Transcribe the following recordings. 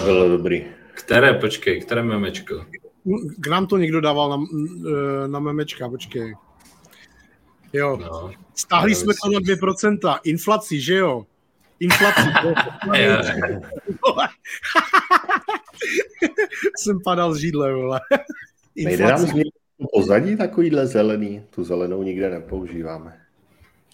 To bylo dobrý. Které, počkej, které memečko? K nám to někdo dával na, na memečka, počkej. Jo. No, Stáhli jsme to na 2%. Inflaci, že jo? Inflaci. Jsem padal z židle, vole. Nejde nám změnit pozadí takovýhle zelený? Tu zelenou nikde nepoužíváme.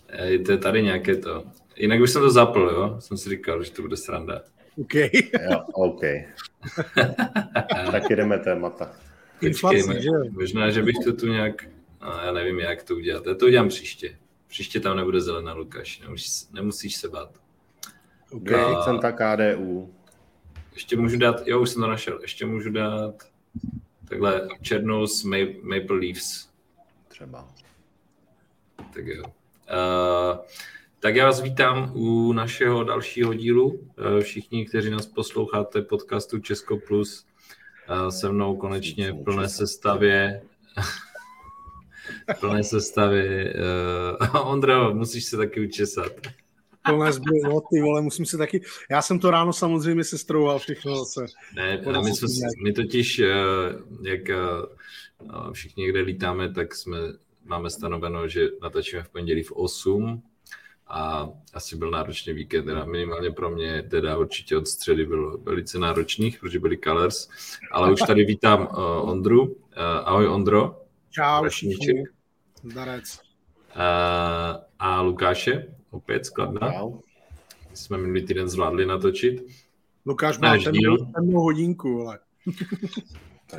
Ej, to je tady nějaké to. Jinak už jsem to zapl, jo? Jsem si říkal, že to bude sranda. OK. jo, OK. tak jdeme témata. Počkej, možná, že bych to tu nějak, no, já nevím, jak to udělat. Já to udělám příště. Příště tam nebude zelená Lukáš, nemusíš, nemusíš se bát. OK, a... jsem ta KDU. Ještě můžu dát, jo, už jsem to našel, ještě můžu dát takhle černou s Maple Leafs. Třeba. Tak jo. Uh, tak já vás vítám u našeho dalšího dílu. Eh, všichni, kteří nás posloucháte podcastu Česko Plus, eh, se mnou konečně v plné sestavě v plné sestavě. Uh, Ondro, musíš se taky učesat. Plné zbyl, no ty vole, musím se taky... Já jsem to ráno samozřejmě sestrouval všechno zase. Ne, a my, jsme, my totiž, jak všichni někde lítáme, tak jsme, máme stanoveno, že natačíme v pondělí v 8, a asi byl náročný víkend, teda minimálně pro mě, teda určitě od středy byl velice náročný, protože byli Colors, ale už tady vítám uh, Ondru. Uh, ahoj Ondro. Čau, Zdarec. Uh, a Lukáše, opět skladná. Čau. Jsme minulý týden zvládli natočit. Lukáš má temnou hodinku, ale...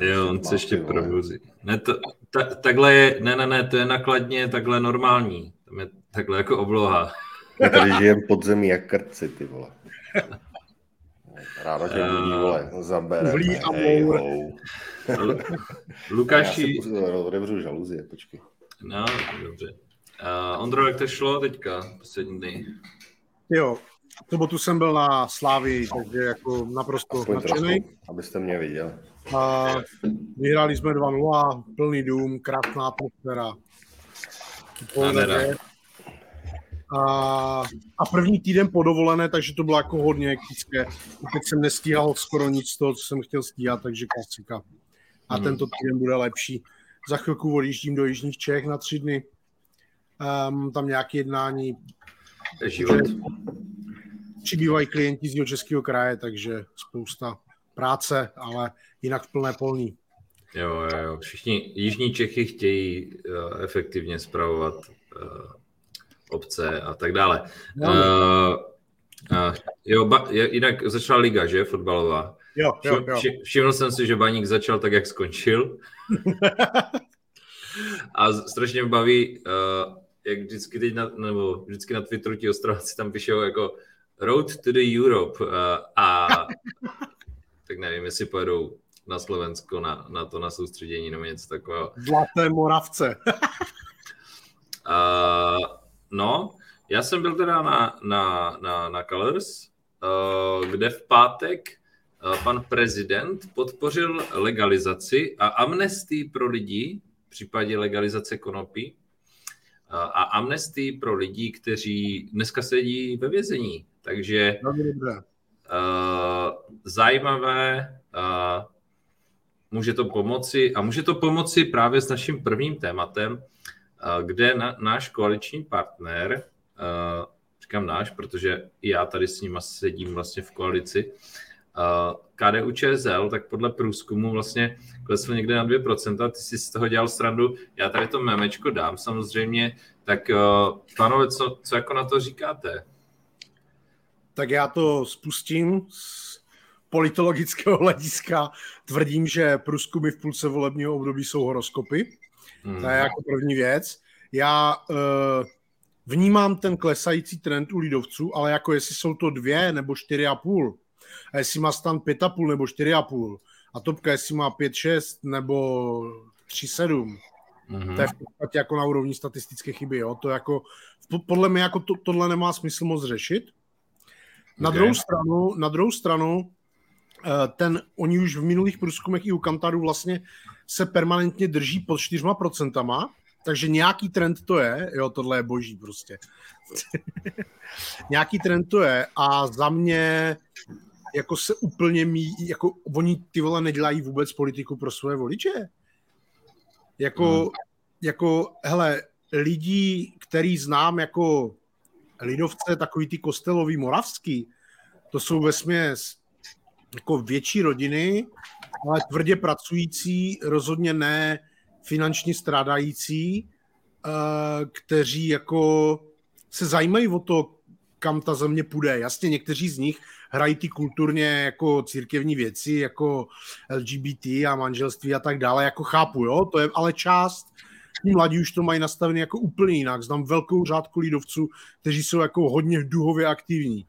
jo, on se ještě probuzí. Ne, to, ta, takhle je, ne, ne, ne, to je nakladně takhle normální. Tam je takhle jako obloha. My tady žijem pod zemí jak krci, ty vole. Ráno tě budí, vole, zabere. Vlí a mour. Lukáši... Já si otevřu žaluzie, počkej. No, dobře. Uh, Ondro, jak to šlo teďka, poslední dny? Jo, v sobotu jsem byl na Slávii, takže jako naprosto nadšený. Abyste mě viděli. A vyhráli jsme 2-0, plný dům, krásná atmosféra. A, a první týden po dovolené, takže to bylo jako hodně hektické. Teď jsem nestíhal skoro nic z toho, co jsem chtěl stíhat, takže klasika. A hmm. tento týden bude lepší. Za chvilku odjíždím do Jižních Čech na tři dny. Um, tam nějaké jednání. Život. Přibývají klienti z českého kraje, takže spousta práce, ale jinak plné polní. Jo, jo, jo. Všichni Jižní Čechy chtějí uh, efektivně zpravovat uh, obce a tak dále. No. Uh, uh, jo, ba, jinak začala liga, že, fotbalová. Jo, jo, jo. Všiml jsem si, že Baník začal tak, jak skončil. a strašně mě baví, uh, jak vždycky teď, na, nebo vždycky na Twitteru ti Ostrováci tam píšou jako Road to the Europe uh, a tak nevím, jestli pojedou na Slovensko na, na to na soustředění nebo něco takového. Zlaté Moravce. uh, no, já jsem byl teda na, na, na, na Colors, uh, kde v pátek uh, pan prezident podpořil legalizaci a amnestii pro lidi v případě legalizace konopí uh, a amnestii pro lidi, kteří dneska sedí ve vězení. Takže uh, zajímavé, uh, může to pomoci a může to pomoci právě s naším prvním tématem, kde na, náš koaliční partner, říkám náš, protože já tady s ním sedím vlastně v koalici, KDU ČSL, tak podle průzkumu vlastně klesl někde na 2%, ty jsi z toho dělal strandu, já tady to memečko dám samozřejmě, tak pánové, co, co jako na to říkáte? Tak já to spustím z politologického hlediska. Tvrdím, že průzkumy v půlce volebního období jsou horoskopy. Hmm. To je jako první věc. Já uh, vnímám ten klesající trend u lidovců, ale jako jestli jsou to dvě nebo čtyři a půl, a jestli má stan pět a půl nebo čtyři a půl, a topka jestli má pět, šest nebo tři, sedm, Mm-hmm. To je v podstatě jako na úrovni statistické chyby. Jo? To jako, podle mě jako to, tohle nemá smysl moc řešit. Na, okay. druhou stranu, na druhou stranu ten, oni už v minulých průzkumech i u Kantaru vlastně se permanentně drží pod 4%, takže nějaký trend to je, jo, tohle je boží prostě. nějaký trend to je a za mě jako se úplně mí, jako oni ty vole nedělají vůbec politiku pro své voliče. Jako, hmm. jako, hele, lidí, který znám jako lidovce, takový ty kostelový moravský, to jsou ve směs jako větší rodiny, ale tvrdě pracující, rozhodně ne finančně strádající, eh, kteří jako se zajímají o to, kam ta země půjde. Jasně, někteří z nich hrají ty kulturně jako církevní věci, jako LGBT a manželství a tak dále, jako chápu, jo, to je ale část, tí mladí už to mají nastavené jako úplně jinak. Znám velkou řádku lidovců, kteří jsou jako hodně duhově aktivní,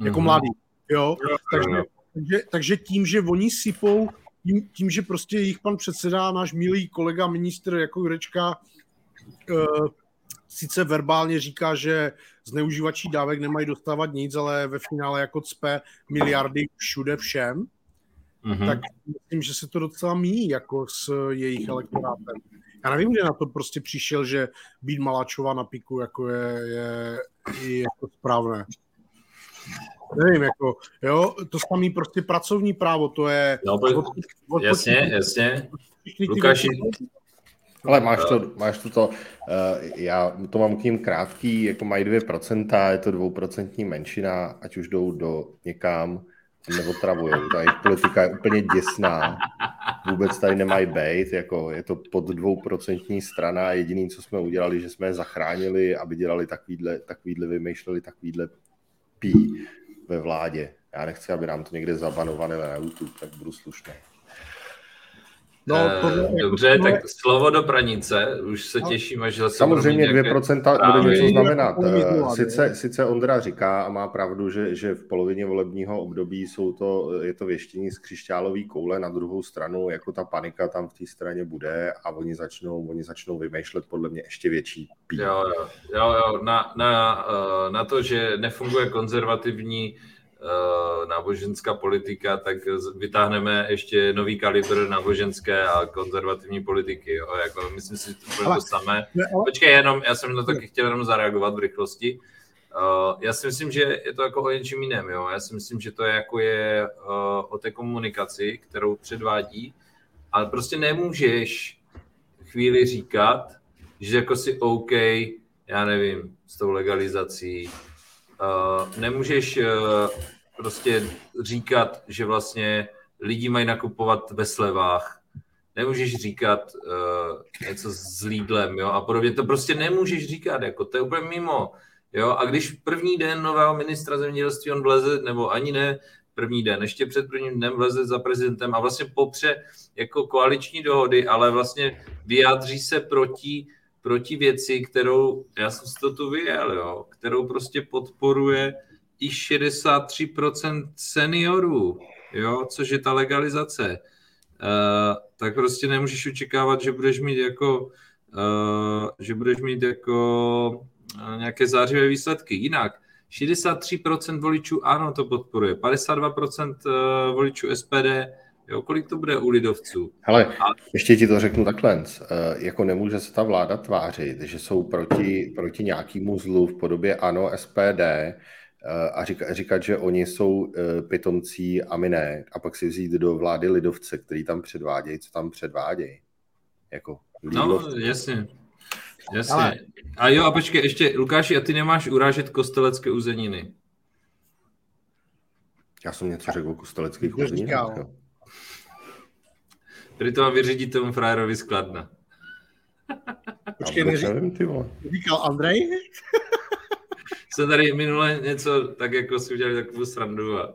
jako mm-hmm. mladí, jo, takže, takže, takže tím, že oni sypou, tím, tím, že prostě jejich pan předseda, náš milý kolega ministr jako Jurečka, uh, sice verbálně říká, že zneužívačí dávek nemají dostávat nic, ale ve finále jako cpe miliardy všude všem, mm-hmm. tak myslím, že se to docela míjí jako s jejich elektorátem. Já nevím, kde na to prostě přišel, že být Maláčová na piku jako je, je, je jako správné. Nevím, jako, jo, to samý prostě pracovní právo, to je... No, od, od, jasně, jasně. Lukáši, ale máš to, máš to, to uh, já to mám k ním krátký, jako mají 2%, je to dvouprocentní menšina, ať už jdou do někam, neotravují. Ta jejich politika je úplně děsná. Vůbec tady nemají být, jako je to pod dvouprocentní strana. Jediný, co jsme udělali, že jsme je zachránili, aby dělali takovýhle, takovýhle vymýšleli takovýhle pí ve vládě. Já nechci, aby nám to někde zabanovali na YouTube, tak budu slušný. No, eh, tohle, Dobře, tak slovo do pranice, už se no. těším, až zase Samozřejmě 2% bude něco znamenat. Eh, sice, sice Ondra říká a má pravdu, že, že v polovině volebního období jsou to, je to věštění z křišťálový koule, na druhou stranu jako ta panika tam v té straně bude a oni začnou, oni začnou vymýšlet podle mě ještě větší pí. Jo, jo, jo, jo. Na, na, eh, na to, že nefunguje konzervativní Eh, náboženská politika, tak vytáhneme ještě nový kalibr náboženské a konzervativní politiky. Jo? Jako, myslím si, že to bude to samé. Počkej, jenom, já jsem na to chtěl jenom zareagovat v rychlosti. Uh, já si myslím, že je to jako o něčím jiném. Jo? Já si myslím, že to je jako je uh, o té komunikaci, kterou předvádí, ale prostě nemůžeš chvíli říkat, že jako si OK, já nevím, s tou legalizací, Uh, nemůžeš uh, prostě říkat, že vlastně lidi mají nakupovat ve slevách. Nemůžeš říkat uh, něco s Lidlem, jo, a podobně. To prostě nemůžeš říkat, jako to je úplně mimo. Jo, a když první den nového ministra zemědělství on vleze, nebo ani ne první den, ještě před prvním dnem vleze za prezidentem a vlastně popře jako koaliční dohody, ale vlastně vyjádří se proti proti věci, kterou, já jsem si to tu vyjel, jo, kterou prostě podporuje i 63% seniorů, jo, což je ta legalizace. Uh, tak prostě nemůžeš očekávat, že budeš mít jako, uh, že budeš mít jako uh, nějaké zářivé výsledky. Jinak, 63% voličů ano, to podporuje, 52% voličů SPD Jo, kolik to bude u lidovců? Hele, a... ještě ti to řeknu takhle. Eh, jako nemůže se ta vláda tvářit, že jsou proti, proti nějakému zlu v podobě ANO, SPD eh, a říkat, říkat, že oni jsou eh, pitomcí a my ne. A pak si vzít do vlády lidovce, který tam předvádějí, co tam předvádějí. Jako lidovce. No, jasně. Jasně. Ale... A jo, a počkej, ještě, Lukáši, a ty nemáš urážet kostelecké uzeniny? Já jsem něco řekl o kosteleckých uzeninách. Který to mám vyřídit tomu frajerovi skladna. Počkej, neříkal, říkal Andrej? Jsem tady minule něco, tak jako si udělali takovou srandu a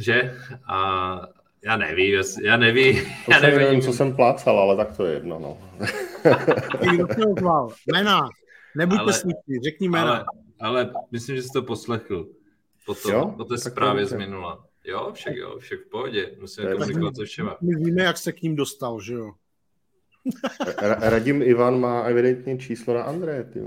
že? A já nevím, já nevím. To já nevím, nevím, co jsem plácal, ale tak to je jedno, no. Jména. Nebuďte ale, smutní, řekni jména. Ale, ale myslím, že jsi to poslechl. Po, to, jo? po té zprávě z minula. Jo, však jo, však v pohodě. Musíme komunikovat se všema. My víme, jak se k ním dostal, že jo? Radim Ivan má evidentně číslo na Andreje, ty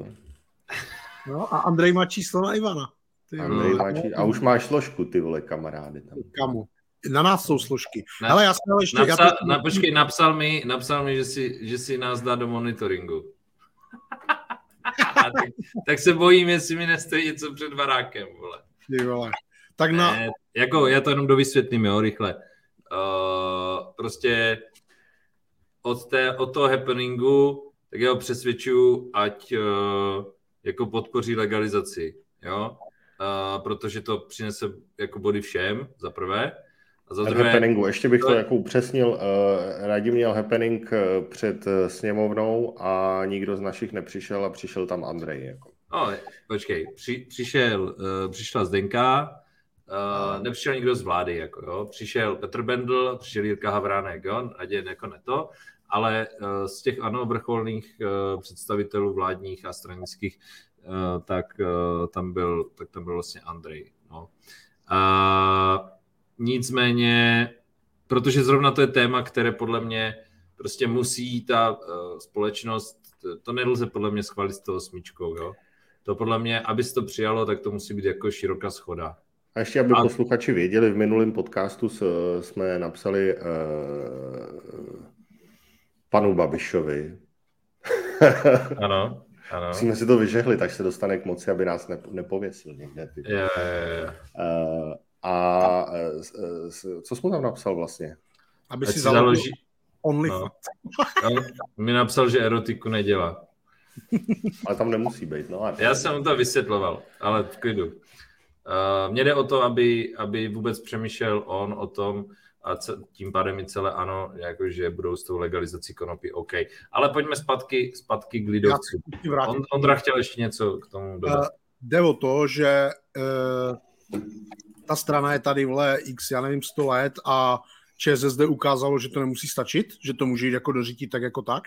No a Andrej má číslo na Ivana. Ty Andrej má či... A už máš složku, ty vole, kamarády. Tam. Kamu? Na nás jsou složky. Na, Hele, já jsem ještě... Napsal, já to... na, počkej, napsal mi, napsal mi že, si, že si nás dá do monitoringu. tak, tak, se bojím, jestli mi nestojí něco před barákem, vole. Ty vole. Tak na... Ne, jako já to jenom dovysvětlím, jo, rychle. Uh, prostě od, té, od toho happeningu, tak já ho přesvědčuju, ať uh, jako podpoří legalizaci, jo, uh, protože to přinese jako body všem, za prvé. A za druhé... Happeningu, ještě bych to, to jako upřesnil, uh, Radim měl happening před sněmovnou a nikdo z našich nepřišel a přišel tam Andrej. Jako. No, počkej, při, přišel, uh, přišla Zdenka, uh, nepřišel nikdo z vlády, jako jo, přišel Petr Bendl, přišel Jirka Havránek, jo, ať je jako neto, ale uh, z těch ano vrcholných uh, představitelů vládních a stranických, uh, tak uh, tam byl, tak tam byl vlastně Andrej, no. Uh, nicméně, protože zrovna to je téma, které podle mě prostě musí ta uh, společnost, to nelze podle mě schválit s tou osmičkou, jo to podle mě, aby se to přijalo, tak to musí být jako široká schoda. A ještě, aby a... posluchači věděli, v minulém podcastu jsme napsali uh, panu Babišovi. ano, ano. Musíme si to vyžehli, tak se dostane k moci, aby nás nepověsil někde. Ty. Je, je, je. Uh, a uh, co jsme tam napsal vlastně? Aby si založil založí... No. mi napsal, že erotiku nedělá. ale tam nemusí být. No, Já jsem mu to vysvětloval, ale v klidu. Uh, mně jde o to, aby, aby vůbec přemýšlel on o tom, a tím pádem i celé ano, jakože budou s tou legalizací konopí OK. Ale pojďme zpátky, zpátky k lidovcům. On, Ondra chtěl ještě něco k tomu dodat. Uh, jde o to, že uh, ta strana je tady vole x, já nevím, 100 let a ČSSD ukázalo, že to nemusí stačit, že to může jít jako do řítí tak jako tak.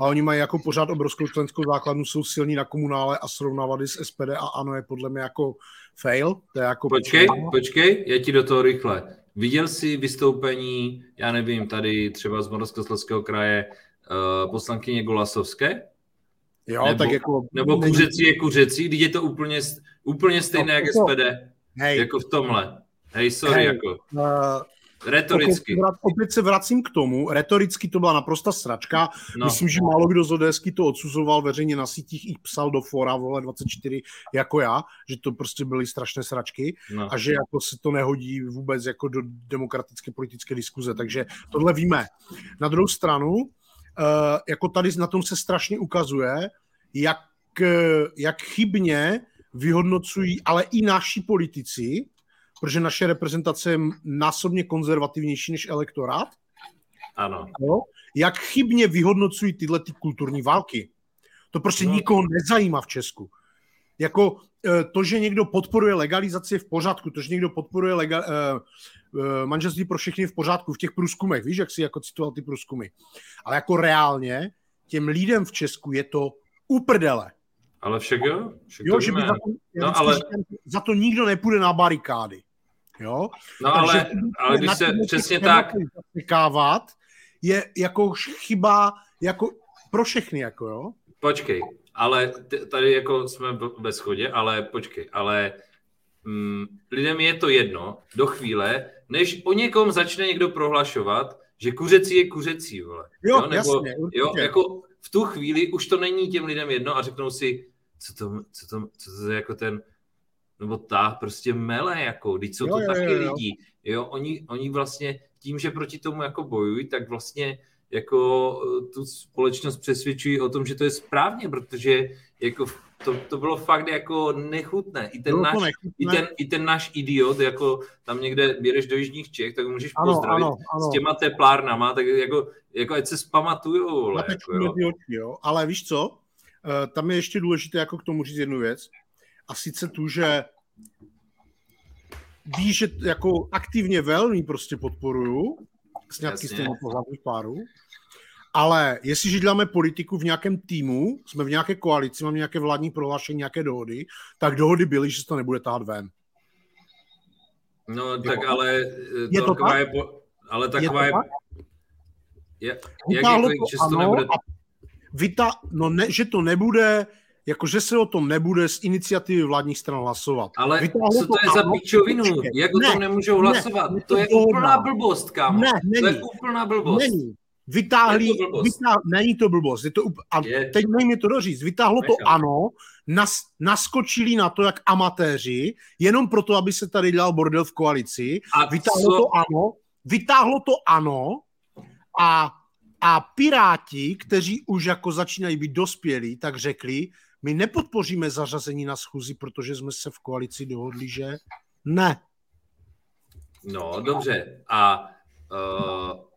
A oni mají jako pořád obrovskou členskou základnu, jsou silní na komunále a srovnávat s SPD a ano je podle mě jako fail. To je jako počkej, počkej, počkej, já ti do toho rychle. Viděl jsi vystoupení, já nevím, tady třeba z Moravskoslezského kraje uh, poslankyně Golasovské? Jo, nebo, tak jako... Nebo kuřecí je kuřecí, když je to úplně, úplně stejné no, jak to, SPD. Hej. Jako v tomhle. Hej, sorry, hej, jako. Uh, Retoricky. Opět, opět se vracím k tomu, retoricky to byla naprosta sračka. No. Myslím, že málo kdo z ODSky to odsuzoval veřejně na sítích i psal do fora, vole 24, jako já, že to prostě byly strašné sračky no. a že jako se to nehodí vůbec jako do demokratické politické diskuze, takže tohle víme. Na druhou stranu, uh, jako tady na tom se strašně ukazuje, jak, jak chybně vyhodnocují, ale i naši politici, protože naše reprezentace je násobně konzervativnější než elektorát. Ano. No, jak chybně vyhodnocují tyhle ty kulturní války. To prostě no. nikoho nezajímá v Česku. Jako eh, to, že někdo podporuje legalizaci v pořádku, to, že někdo podporuje lega, uh, uh, manželství pro všechny v pořádku v těch průzkumech, víš, jak si jako citoval ty průzkumy. Ale jako reálně těm lidem v Česku je to uprdele. Ale však jo. Však jo, že by za to, no, ale... říkám, za to nikdo nepůjde na barikády. Jo? No Takže ale, ale když se přesně tak... Zasekávat je jako chyba jako pro všechny, jako jo? Počkej, ale tady jako jsme ve schodě, ale počkej, ale mm, lidem je to jedno do chvíle, než o někom začne někdo prohlašovat, že kuřecí je kuřecí, vole. Jo, jo? Nebo, jasně, jo, jako v tu chvíli už to není těm lidem jedno a řeknou si, co to, co to, co to je jako ten nebo ta prostě mele, jako, když jsou to jo, taky jo, jo. lidi, jo, oni, oni vlastně tím, že proti tomu jako bojují, tak vlastně jako eh, tu společnost přesvědčují o tom, že to je správně, protože jako to, to bylo fakt jako nechutné. I ten, náš, i, ten, I ten náš idiot, jako tam někde běreš do Jižních Čech, tak můžeš ano, pozdravit ano, ano. s těma teplárnama, tak jako, jako ať se zpamatujou. Jako, jo. jo. Ale víš co, eh, tam je ještě důležité jako k tomu říct jednu věc, a sice tu, že víš, že jako aktivně velmi prostě podporuju sňatky pohlavních párů, ale jestliže děláme politiku v nějakém týmu, jsme v nějaké koalici, máme nějaké vládní prohlášení, nějaké dohody, tak dohody byly, že se to nebude tát ven. No, tak jo. ale je to, taková tak? je, ale taková je, to je, je jak, jak, jak, že to nebude... Vyta, no ne, že to nebude jako že se o tom nebude z iniciativy vládních stran hlasovat. Ale Vytáhlo co to, je za pičovinu? Jak o tom nemůžou hlasovat? Ne, to je úplná blbost, kam. Ne, není. To je úplná blbost. Není. vytáhli, je to vytáh, není to blbost, je to, a je. teď mi to doříct, vytáhlo Nechám. to ano, nas, naskočili na to jak amatéři, jenom proto, aby se tady dělal bordel v koalici, a vytáhlo co? to ano, vytáhlo to ano a, a piráti, kteří už jako začínají být dospělí, tak řekli, my nepodpoříme zařazení na schůzi, protože jsme se v koalici dohodli, že ne. No, dobře. A uh,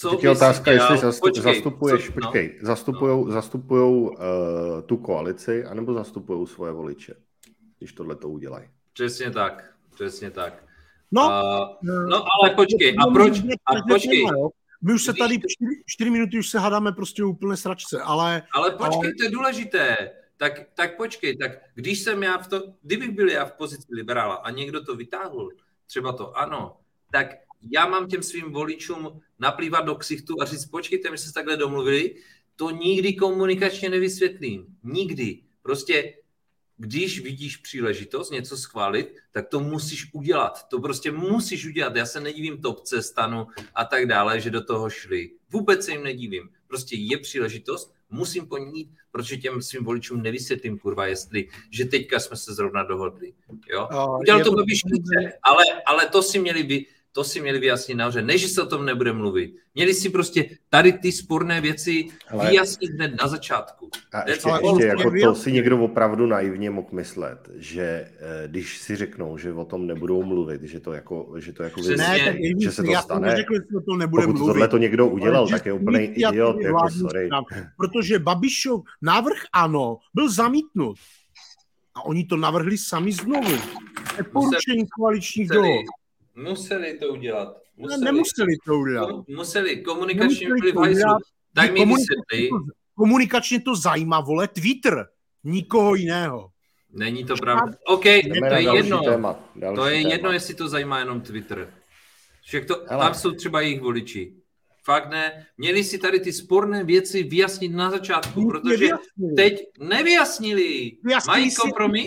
co Teď je otázka, dělal? jestli zastup, počkej, zastupuješ, co, no? počkej, zastupujou, zastupujou uh, tu koalici, anebo zastupujou svoje voliče, když tohle to udělají. Přesně tak, přesně tak. No, uh, no ale počkej, a proč, a počkej, my už se tady čtyři, čtyři minuty už se hádáme prostě úplně sračce, ale... Ale počkej, ale... to je důležité. Tak, tak počkej, tak když jsem já v to, kdybych byl já v pozici liberála a někdo to vytáhl, třeba to ano, tak já mám těm svým voličům naplývat do ksichtu a říct, počkejte, my jsme se takhle domluvili, to nikdy komunikačně nevysvětlím. Nikdy. Prostě když vidíš příležitost něco schválit, tak to musíš udělat. To prostě musíš udělat. Já se nedivím topce, stanu a tak dále, že do toho šli. Vůbec se jim nedivím. Prostě je příležitost, musím po ní jít, protože těm svým voličům nevysvětlím, kurva, jestli, že teďka jsme se zrovna dohodli. Jo? Udělal to Babiš, ale, ale to si měli vy, to si měli vyjasnit nahoře, než se o tom nebude mluvit. Měli si prostě tady ty sporné věci ale... vyjasnit hned na začátku. A ještě, ještě jako to si někdo opravdu naivně mohl myslet, že eh, když si řeknou, že o tom nebudou mluvit, že to jako, že to jako Přesně. ne, tak že se to stane. Řekl, že to nebude Pokud mluvit. tohle to někdo udělal, tak je úplně idiot, jako sorry. Protože Babišov návrh ano, byl zamítnut. A oni to navrhli sami znovu. Poručení koaličních dohod. Museli to udělat. Museli. Ne, nemuseli to udělat. Museli, komunikačně byli v hajzlu. Tak mi vysvětli. Komunikačně to zajímá, vole, Twitter. Nikoho jiného. Není to pravda. OK, to je jedno. Téma, to je téma. jedno, jestli to zajímá jenom Twitter. Však to, tam jsou třeba jejich voliči. Fakt ne. Měli si tady ty sporné věci vyjasnit na začátku, Nic protože nevyjasnili. teď nevyjasnili. Vyjasnili Mají kompromis?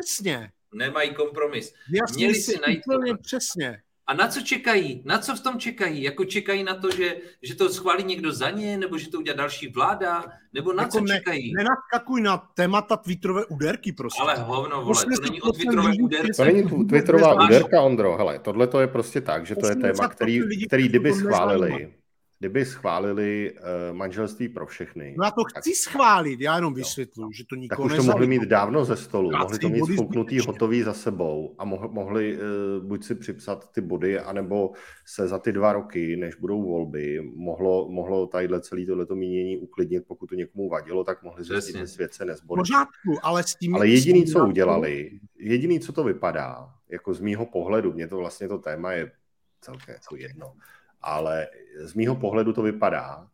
Přesně nemají kompromis. Jasně Měli si najít úplně přesně. A na co čekají? Na co v tom čekají? Jako čekají na to, že, že to schválí někdo za ně, nebo že to udělá další vláda, nebo na jako co ne, čekají? Nenaskakuj na témata Twitterové úderky, prostě. Ale hovno, vole, to není o Twitterové úderce. To není Twitterová úderka, Ondro, hele, tohle to je prostě tak, že to je téma, který, který kdyby schválili, kdyby schválili uh, manželství pro všechny. No já to chci tak, schválit, já jenom vysvětlu, že to nikoho Tak už to mohli mít dávno ze stolu, já mohli to mít spouknutý hotový za sebou a mohli, mohli uh, buď si připsat ty body, anebo se za ty dva roky, než budou volby, mohlo, mohlo tadyhle celé tohleto mínění uklidnit, pokud to někomu vadilo, tak mohli zjistit, že svět se nezborí. Pořádku, ale s tím... Ale jediný, co udělali, jediný, co to vypadá, jako z mýho pohledu, mě to vlastně to téma je celkem jako jedno, ale z mýho pohledu to vypadá,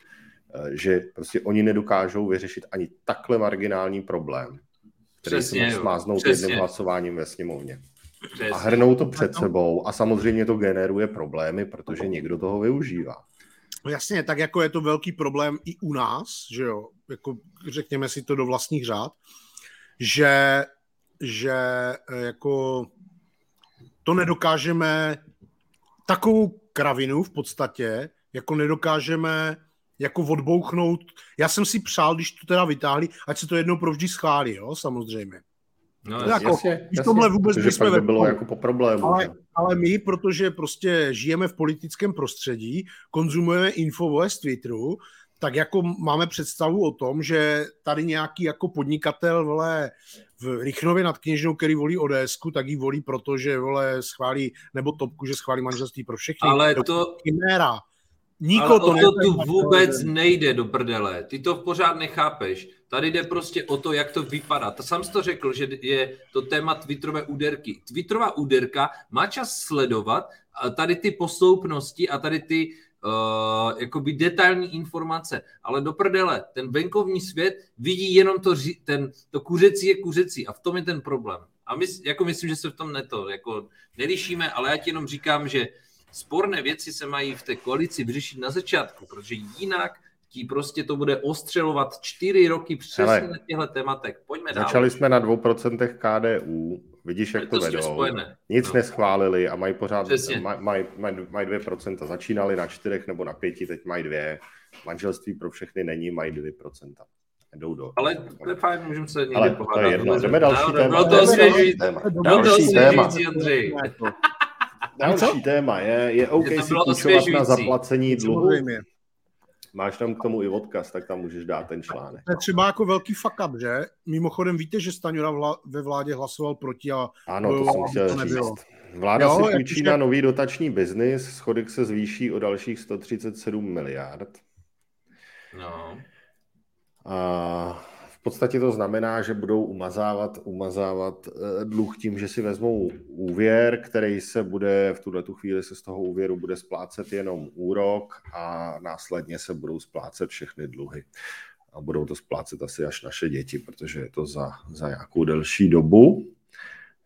eh, že prostě oni nedokážou vyřešit ani takhle marginální problém, který Přesně, se smáznout jedním hlasováním ve sněmovně. Přesně. A hrnou to před sebou a samozřejmě to generuje problémy, protože někdo toho využívá. No jasně, tak jako je to velký problém i u nás, že jo, jako řekněme si to do vlastních řád, že, že eh, jako to nedokážeme takovou kravinu v podstatě, jako nedokážeme jako odbouchnout. Já jsem si přál, když to teda vytáhli, ať se to jednou provždy schválí, jo, samozřejmě. No, jasně, jako, jasně, jasně, tomhle vůbec jsme by bylo jako po problému. Ale, ale my, protože prostě žijeme v politickém prostředí, konzumujeme info z Twitteru, tak jako máme představu o tom, že tady nějaký jako podnikatel vole, v Rychnově nad Kněžnou, který volí ods tak ji volí proto, že vole, schválí, nebo topku, že schválí manželství pro všechny. Ale to... Chiméra. Niko ale to, to tu vůbec nejde do prdele. Ty to pořád nechápeš. Tady jde prostě o to, jak to vypadá. To sám jsi to řekl, že je to téma Twitterové úderky. Twitterová úderka má čas sledovat tady ty posloupnosti a tady ty uh, jakoby detailní informace, ale do prdele, ten venkovní svět vidí jenom to, ten, to kuřecí je kuřecí a v tom je ten problém. A my, jako myslím, že se v tom neto, jako nelišíme, ale já ti jenom říkám, že sporné věci se mají v té koalici vyřešit na začátku, protože jinak ti prostě to bude ostřelovat čtyři roky přesně na těchto tématech. Pojďme Začali dál. jsme na 2% KDU, Vidíš, jak to, to vedou. Spojené. Nic no. neschválili a mají pořád, mají, mají, mají 2%. Začínali na čtyřech nebo na pěti, teď mají dvě. Manželství pro všechny není, mají 2%. Jdou do. Ale to je fajn, můžeme se někdy Ale pohádat. to je jedno, jdeme další téma. Bylo to osvěžující. Další téma. Další téma je, je OK si půjčovat na zaplacení dluhu. Máš tam k tomu i odkaz, tak tam můžeš dát ten článek. To je třeba jako velký fuck up, že? Mimochodem víte, že Staňura vla, ve vládě hlasoval proti a... Ano, to jsem chtěl to říct. Vláda jo, si půjčí na nový dotační biznis, schodek se zvýší o dalších 137 miliard. No. A podstatě to znamená, že budou umazávat, umazávat eh, dluh tím, že si vezmou úvěr, který se bude v tuhle tu chvíli se z toho úvěru bude splácet jenom úrok a následně se budou splácet všechny dluhy. A budou to splácet asi až naše děti, protože je to za, za nějakou delší dobu.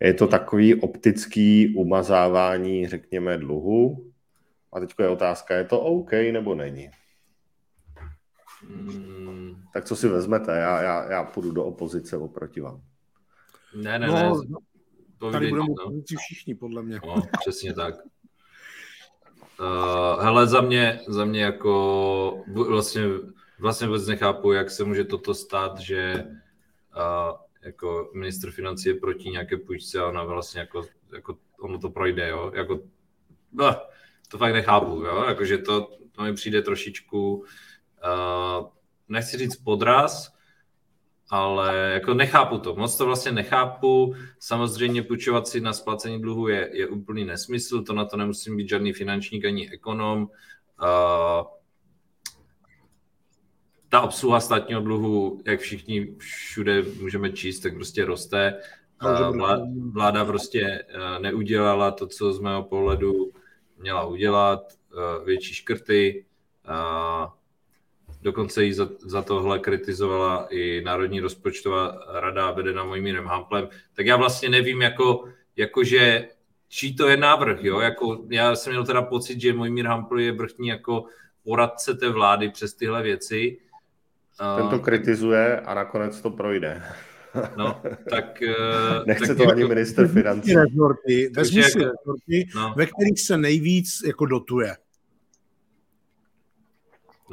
Je to takový optický umazávání, řekněme, dluhu. A teď je otázka, je to OK nebo není? Hmm. Tak co si vezmete? Já, já, já půjdu do opozice oproti vám. Ne, ne, no, ne. Povídej, tady budeme no. všichni, podle mě. No, přesně tak. Uh, hele, za mě, za mě jako vlastně, vlastně vůbec nechápu, jak se může toto stát, že uh, jako ministr financí je proti nějaké půjčce a ona vlastně jako, jako ono to projde, jo, jako uh, to fakt nechápu, jo, jakože to, to mi přijde trošičku uh, nechci říct podraz, ale jako nechápu to, moc to vlastně nechápu. Samozřejmě půjčovat si na splacení dluhu je, je úplný nesmysl, to na to nemusím být žádný finančník ani ekonom. Uh, ta obsluha státního dluhu, jak všichni všude můžeme číst, tak prostě roste. Vláda, vláda prostě neudělala to, co z mého pohledu měla udělat, větší škrty, Dokonce ji za, za tohle kritizovala i Národní rozpočtová rada vedená Mojmírem Hamplem. Tak já vlastně nevím, jako, jakože čí to je návrh, jo? Jako, já jsem měl teda pocit, že Mojmír Hampl je vrchní jako poradce té vlády přes tyhle věci. Ten to kritizuje a nakonec to projde. No, tak... Nechce tak to jako, ani minister financí. Vezmi si jako, rezorty, no. ve kterých se nejvíc jako dotuje.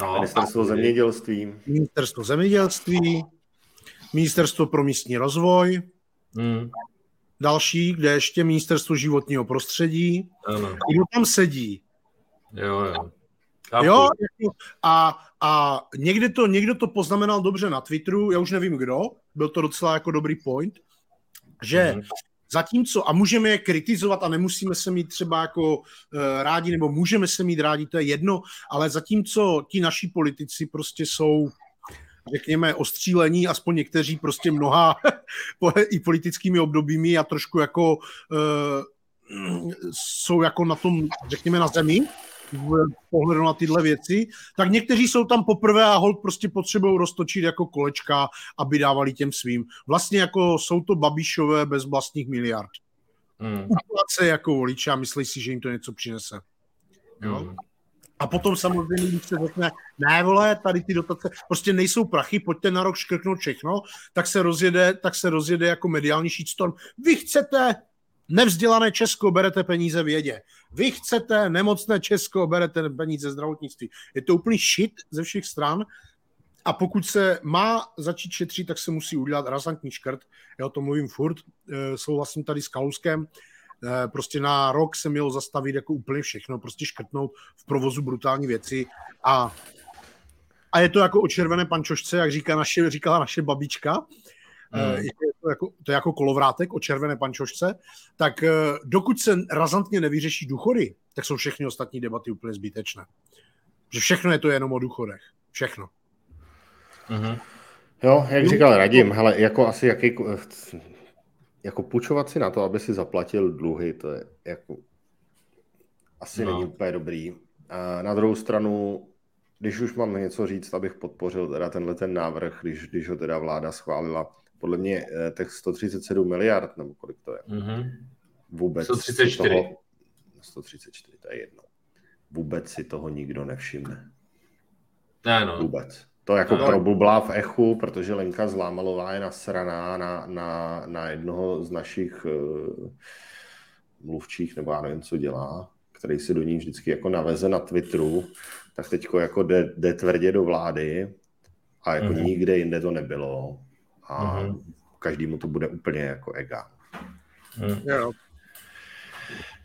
No, ministerstvo zemědělství. Ministerstvo zemědělství, Ministerstvo pro místní rozvoj, hmm. další, kde ještě Ministerstvo životního prostředí. Ano. Kdo tam sedí? Jo, jo. Jo, jako, a, a někde to, někdo to poznamenal dobře na Twitteru, já už nevím kdo, byl to docela jako dobrý point, že hmm. Zatímco, a můžeme je kritizovat a nemusíme se mít třeba jako uh, rádi, nebo můžeme se mít rádi, to je jedno, ale zatímco ti naši politici prostě jsou řekněme, ostřílení, aspoň někteří prostě mnoha i politickými obdobími a trošku jako uh, jsou jako na tom, řekněme, na zemi, pohledu na tyhle věci, tak někteří jsou tam poprvé a hold prostě potřebují roztočit jako kolečka, aby dávali těm svým. Vlastně jako jsou to babišové bez vlastních miliard. Hmm. se jako voliče a myslí si, že jim to něco přinese. Jo? Hmm. A potom samozřejmě, když se řekne, ne vole, tady ty dotace, prostě nejsou prachy, pojďte na rok škrknout všechno, tak se rozjede, tak se rozjede jako mediální shitstorm. Vy chcete Nevzdělané Česko, berete peníze vědě. Vy chcete nemocné Česko, berete peníze zdravotnictví. Je to úplný shit ze všech stran a pokud se má začít šetřit, tak se musí udělat razantní škrt. Já o tom mluvím furt, e, souhlasím tady s Kaluskem. E, prostě na rok se mělo zastavit jako úplně všechno, prostě škrtnout v provozu brutální věci a a je to jako o červené pančošce, jak říká naše, říkala naše babička, Hmm. Je to, jako, to je jako kolovrátek o červené pančošce, tak eh, dokud se razantně nevyřeší důchody, tak jsou všechny ostatní debaty úplně zbytečné. Že všechno je to jenom o důchodech. Všechno. Mm-hmm. Jo, jak říkal Radim, hele, jako asi jaký, jako půjčovat si na to, aby si zaplatil dluhy, to je jako asi no. není úplně dobrý. A na druhou stranu, když už mám něco říct, abych podpořil teda tenhle ten návrh, když, když ho teda vláda schválila, podle mě eh, těch 137 miliard, nebo kolik to je, mm-hmm. vůbec 134. Toho, 134, to je jedno. Vůbec si toho nikdo nevšimne. Ne, no. Vůbec. To jako no. probublá v echu, protože Lenka Zlámalová je nasraná na, na, na jednoho z našich uh, mluvčích, nebo já nevím, co dělá, který si do ní vždycky jako naveze na Twitteru, tak teďko jako jde, jde tvrdě do vlády a jako mm-hmm. nikde jinde to nebylo a mm-hmm. každému to bude úplně jako ega. Mm. Yeah.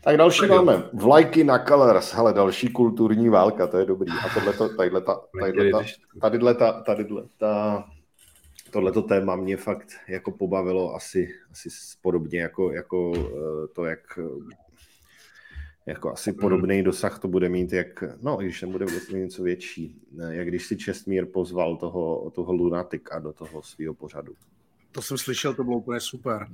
Tak další tak máme vlajky na Colors, hele, další kulturní válka, to je dobrý. A tohle to, tadyhle ta, tadyhle ta, tadyhle ta, tadyhle ta, tohleto téma mě fakt jako pobavilo asi, asi podobně jako, jako eh, to, jak jako asi podobný dosah to bude mít, jak, no, když nebude vlastně něco větší, jak když si Čestmír pozval toho, toho lunatika do toho svého pořadu. To jsem slyšel, to bylo úplně super.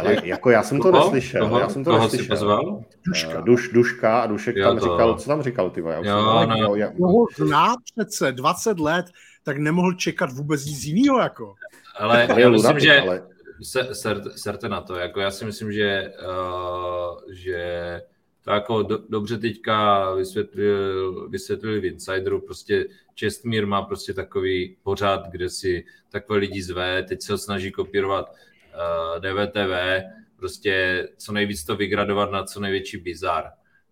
Ale jako já jsem to neslyšel. Toho, já jsem to toho neslyšel. pozval? Duška. Duš, duška a Dušek jo, tam to... říkal, co tam říkal, ty já jo, no. já... Mohl znát přece 20 let, tak nemohl čekat vůbec nic jiného, jako. Ale já myslím, že ale... se, ser, serte na to, jako já si myslím, že, uh, že to jako do, dobře teďka vysvětlil, vysvětlili v Insideru, prostě Čestmír má prostě takový pořád, kde si takové lidi zve, teď se ho snaží kopírovat uh, eh, DVTV, prostě co nejvíc to vygradovat na co největší bizar.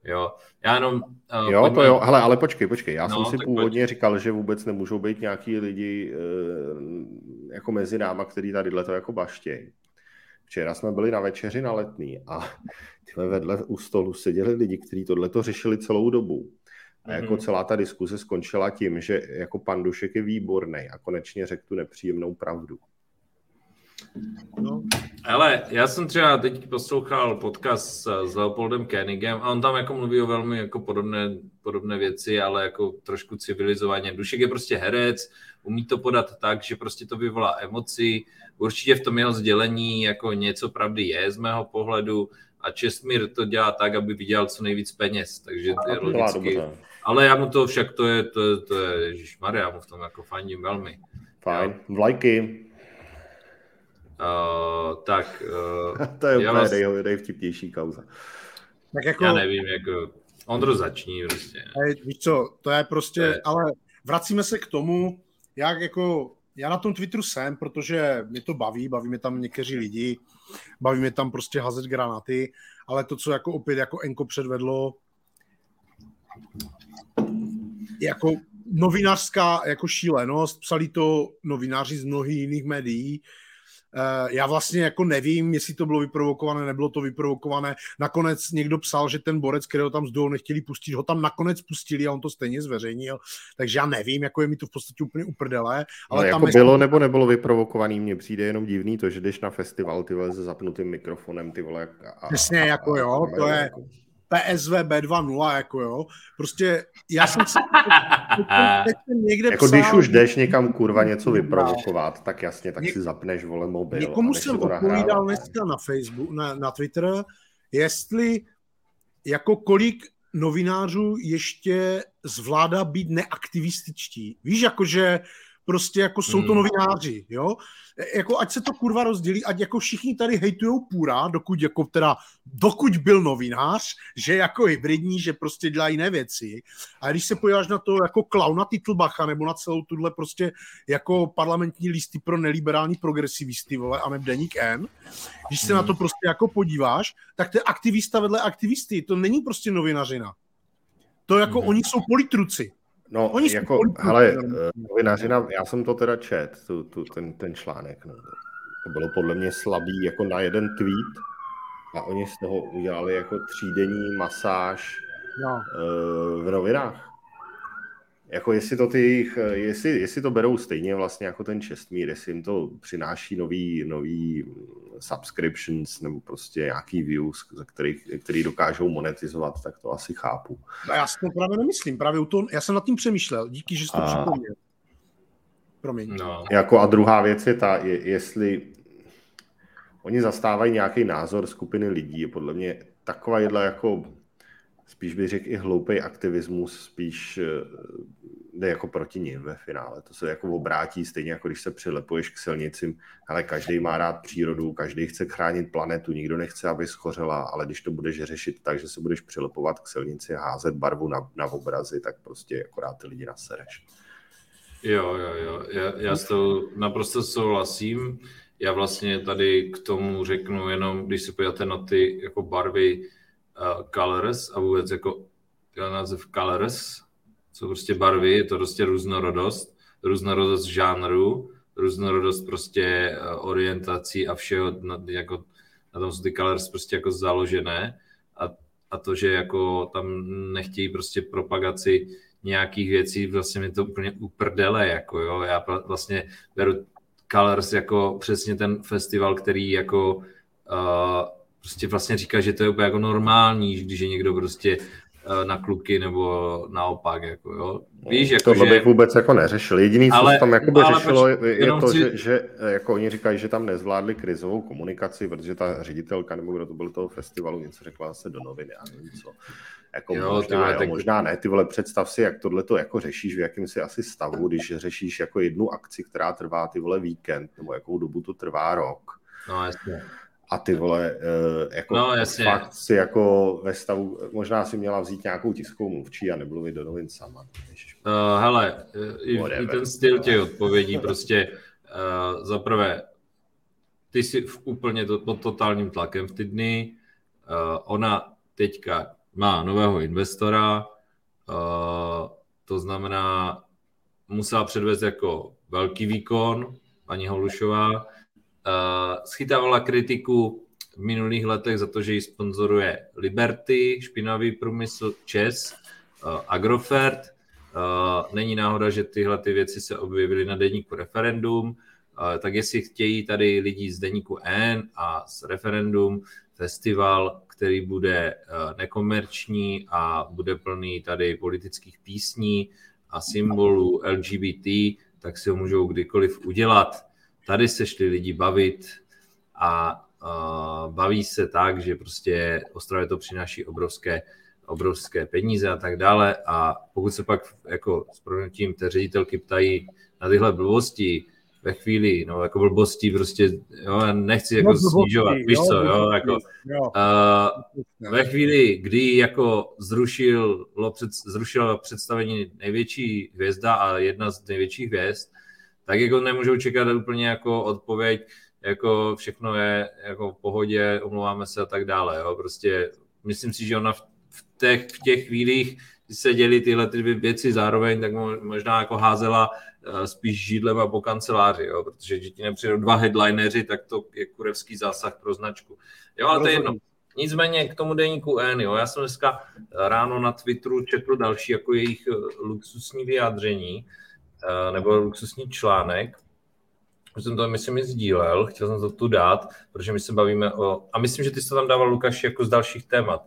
Jo, já jenom... Uh, jo, pojďme... to jo, hele, ale počkej, počkej, já no, jsem si původně pojď. říkal, že vůbec nemůžou být nějaký lidi uh, jako mezi náma, který tady to jako baštějí. Včera jsme byli na večeři na letný a tyhle vedle u stolu seděli lidi, kteří tohleto řešili celou dobu. A jako mm-hmm. celá ta diskuse skončila tím, že jako pan Dušek je výborný a konečně řekl tu nepříjemnou pravdu. No. Ale já jsem třeba teď poslouchal podcast s Leopoldem Kenigem a on tam jako mluví o velmi jako podobné, podobné věci, ale jako trošku civilizovaně. Dušek je prostě herec, umí to podat tak, že prostě to vyvolá emoci. Určitě v tom jeho sdělení jako něco pravdy je z mého pohledu a Čestmír to dělá tak, aby vydělal co nejvíc peněz, takže to je logicky. Ale já mu to však, to je, to, je, to je, ježišmarja, já mu v tom jako fandím velmi. Fajn, vlajky. Uh, tak... Uh, to je úplně vás... nej, nejvtipnější kauza. Tak jako... Já nevím, jako... Ondro zační prostě. Víš co, to je prostě, je... ale vracíme se k tomu, jak jako já na tom Twitteru jsem, protože mě to baví, baví mě tam někteří lidi, baví mě tam prostě hazet granáty, ale to, co jako opět jako Enko předvedlo, jako novinářská jako šílenost, psali to novináři z mnohých jiných médií, já vlastně jako nevím, jestli to bylo vyprovokované, nebylo to vyprovokované. Nakonec někdo psal, že ten borec, kterého tam z nechtěli pustit, ho tam nakonec pustili a on to stejně zveřejnil. Takže já nevím, jako je mi to v podstatě úplně uprdele. Ale no, tam jako bylo nebo nebylo vyprovokovaný, mně přijde jenom divný to, že jdeš na festival ty vole se zapnutým mikrofonem, ty vole. A, Přesně, jako jo, to je, jako... PSV B2.0, jako jo. Prostě já jsem si někde Jako psal, když už jdeš někam kurva něco vyprovokovat, tak jasně, tak si zapneš vole mobil. Někomu jsem odpovídal dneska na Facebook, na, na Twitter, jestli jako kolik novinářů ještě zvládá být neaktivističtí. Víš, jakože prostě jako jsou to hmm. novináři, jo. E, jako ať se to kurva rozdělí, ať jako všichni tady hejtujou půra, dokud jako teda, dokud byl novinář, že jako hybridní, že prostě dělá jiné věci. A když se podíváš na to jako klauna Titlbacha nebo na celou tuhle prostě jako parlamentní listy pro neliberální progresivisty, vole, a ne Deník N, když se hmm. na to prostě jako podíváš, tak to je aktivista vedle aktivisty, to není prostě novinařina. To jako hmm. oni jsou politruci. No, Oni jako, hele, eh, novinářina, já jsem to teda čet, tu, tu, ten, ten článek, no. To bylo podle mě slabý jako na jeden tweet a oni z toho udělali jako třídenní masáž no. v novinách. Jako jestli to ty, jestli, jestli to berou stejně vlastně jako ten Čestmír, jestli jim to přináší nový, nový subscriptions nebo prostě nějaký views, za kterých, který dokážou monetizovat, tak to asi chápu. No já si to právě nemyslím, právě u toho, já jsem nad tím přemýšlel, díky, že jsi to a... připomněl. Promiň. No. Jako a druhá věc je ta, je, jestli oni zastávají nějaký názor skupiny lidí, je podle mě taková jedla jako spíš bych řekl i hloupý aktivismus, spíš eh, jde jako proti ním ve finále. To se jako obrátí stejně jako když se přilepuješ k silnicím, ale každý má rád přírodu, každý chce chránit planetu, nikdo nechce, aby schořela, ale když to budeš řešit tak, že se budeš přilepovat k silnici a házet barvu na, na obrazy, tak prostě akorát ty lidi nasereš. Jo, jo, jo. Já, já s tou naprosto souhlasím. Já vlastně tady k tomu řeknu jenom, když se podíváte na ty jako barvy uh, colors a vůbec jako název colors, jsou prostě barvy, je to prostě různorodost, různorodost žánru, různorodost prostě eh, orientací a všeho, na, jako, na tom jsou ty colors prostě jako založené. A, a to, že jako tam nechtějí prostě propagaci nějakých věcí, vlastně mi to úplně uprdele, jako jo, já vlastně beru Colors jako přesně ten festival, který jako uh, prostě vlastně říká, že to je úplně jako normální, když je někdo prostě na kluky nebo naopak, jako jo. Víš, jako, Tohle že... bych vůbec jako neřešil. Jediný, co ale, tam jako by řešilo, je, je to, chci... že, že, jako oni říkají, že tam nezvládli krizovou komunikaci, protože ta ředitelka nebo kdo to byl toho festivalu, něco řekla se do noviny, já nevím co. Jako jo, možná, vole, jo, tak... možná ne, ty vole, představ si, jak tohle to jako řešíš, v jakém si asi stavu, když řešíš jako jednu akci, která trvá ty vole víkend, nebo jakou dobu to trvá rok. No, jasně. A ty vole, uh, jako no, jasně. fakt si jako ve stavu, možná si měla vzít nějakou tiskovou mluvčí a nemluvit do novin sama. Uh, hele, i, i ten styl těch odpovědí prostě uh, za prvé, ty jsi v úplně to, pod totálním tlakem v ty dny, uh, ona teďka má nového investora, uh, to znamená, musela předvést jako velký výkon, paní Holušová, schytávala kritiku v minulých letech za to, že ji sponzoruje Liberty, špinavý průmysl, ČES, Agrofert. Není náhoda, že tyhle ty věci se objevily na denníku referendum, tak jestli chtějí tady lidi z denníku N a z referendum festival, který bude nekomerční a bude plný tady politických písní a symbolů LGBT, tak si ho můžou kdykoliv udělat. Tady se šli lidi bavit a uh, baví se tak, že prostě Ostravě to přináší obrovské, obrovské peníze a tak dále a pokud se pak jako s proměnutím té ředitelky ptají na tyhle blbosti, ve chvíli, no, jako blbostí prostě, jo, já nechci jako no, snižovat, víš co, jo, jako, jo. Uh, ve chvíli, kdy jako zrušil, před, zrušil představení největší hvězda a jedna z největších hvězd, tak jako nemůžou čekat úplně jako odpověď, jako všechno je jako v pohodě, omlouváme se a tak dále, jo, prostě myslím si, že ona v, těch, v těch chvílích, kdy se děli tyhle ty věci zároveň, tak možná jako házela Eh, spíš židlem a po kanceláři, jo, protože když ti nepřijdou dva headlineři, tak to je kurevský zásah pro značku. Jo, ale to je jedno. Nicméně k tomu deníku N, jo, já jsem dneska ráno na Twitteru četl další jako jejich eh, luxusní vyjádření, nebo luxusní článek, už jsem to, myslím, i sdílel, chtěl jsem to tu dát, protože my se bavíme o, a myslím, že ty jsi to tam dával, Lukáš, jako z dalších témat.